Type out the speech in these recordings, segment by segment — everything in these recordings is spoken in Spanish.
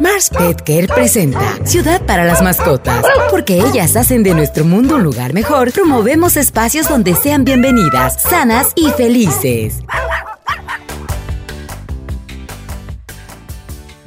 Mars Pet Care presenta Ciudad para las mascotas. Porque ellas hacen de nuestro mundo un lugar mejor, promovemos espacios donde sean bienvenidas, sanas y felices.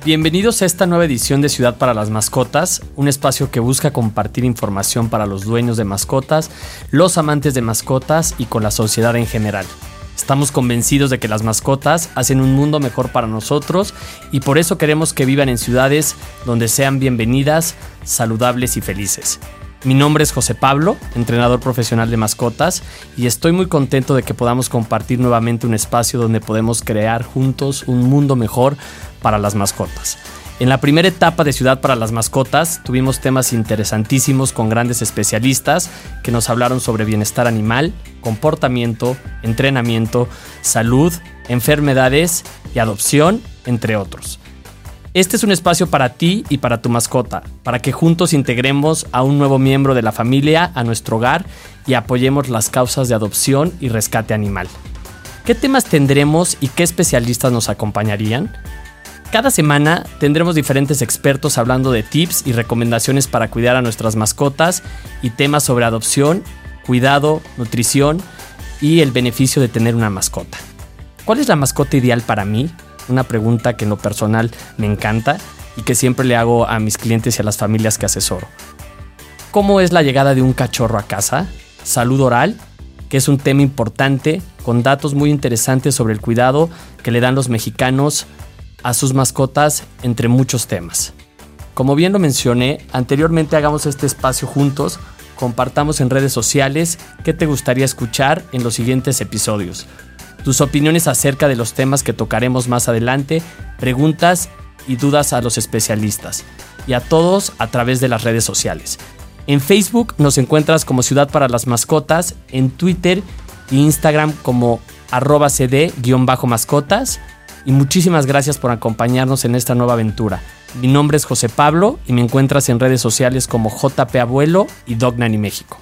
Bienvenidos a esta nueva edición de Ciudad para las Mascotas, un espacio que busca compartir información para los dueños de mascotas, los amantes de mascotas y con la sociedad en general. Estamos convencidos de que las mascotas hacen un mundo mejor para nosotros y por eso queremos que vivan en ciudades donde sean bienvenidas, saludables y felices. Mi nombre es José Pablo, entrenador profesional de mascotas, y estoy muy contento de que podamos compartir nuevamente un espacio donde podemos crear juntos un mundo mejor para las mascotas. En la primera etapa de Ciudad para las Mascotas tuvimos temas interesantísimos con grandes especialistas que nos hablaron sobre bienestar animal, comportamiento, entrenamiento, salud, enfermedades y adopción, entre otros. Este es un espacio para ti y para tu mascota, para que juntos integremos a un nuevo miembro de la familia a nuestro hogar y apoyemos las causas de adopción y rescate animal. ¿Qué temas tendremos y qué especialistas nos acompañarían? Cada semana tendremos diferentes expertos hablando de tips y recomendaciones para cuidar a nuestras mascotas y temas sobre adopción, cuidado, nutrición y el beneficio de tener una mascota. ¿Cuál es la mascota ideal para mí? Una pregunta que en lo personal me encanta y que siempre le hago a mis clientes y a las familias que asesoro. ¿Cómo es la llegada de un cachorro a casa? Salud oral, que es un tema importante con datos muy interesantes sobre el cuidado que le dan los mexicanos a sus mascotas entre muchos temas. Como bien lo mencioné, anteriormente hagamos este espacio juntos, compartamos en redes sociales qué te gustaría escuchar en los siguientes episodios, tus opiniones acerca de los temas que tocaremos más adelante, preguntas y dudas a los especialistas y a todos a través de las redes sociales. En Facebook nos encuentras como Ciudad para las Mascotas, en Twitter e Instagram como arroba cd-mascotas y muchísimas gracias por acompañarnos en esta nueva aventura. Mi nombre es José Pablo y me encuentras en redes sociales como JP Abuelo y Dog Nanny México.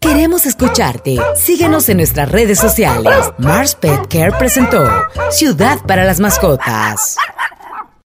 Queremos escucharte. Síguenos en nuestras redes sociales. Mars Pet Care presentó Ciudad para las Mascotas.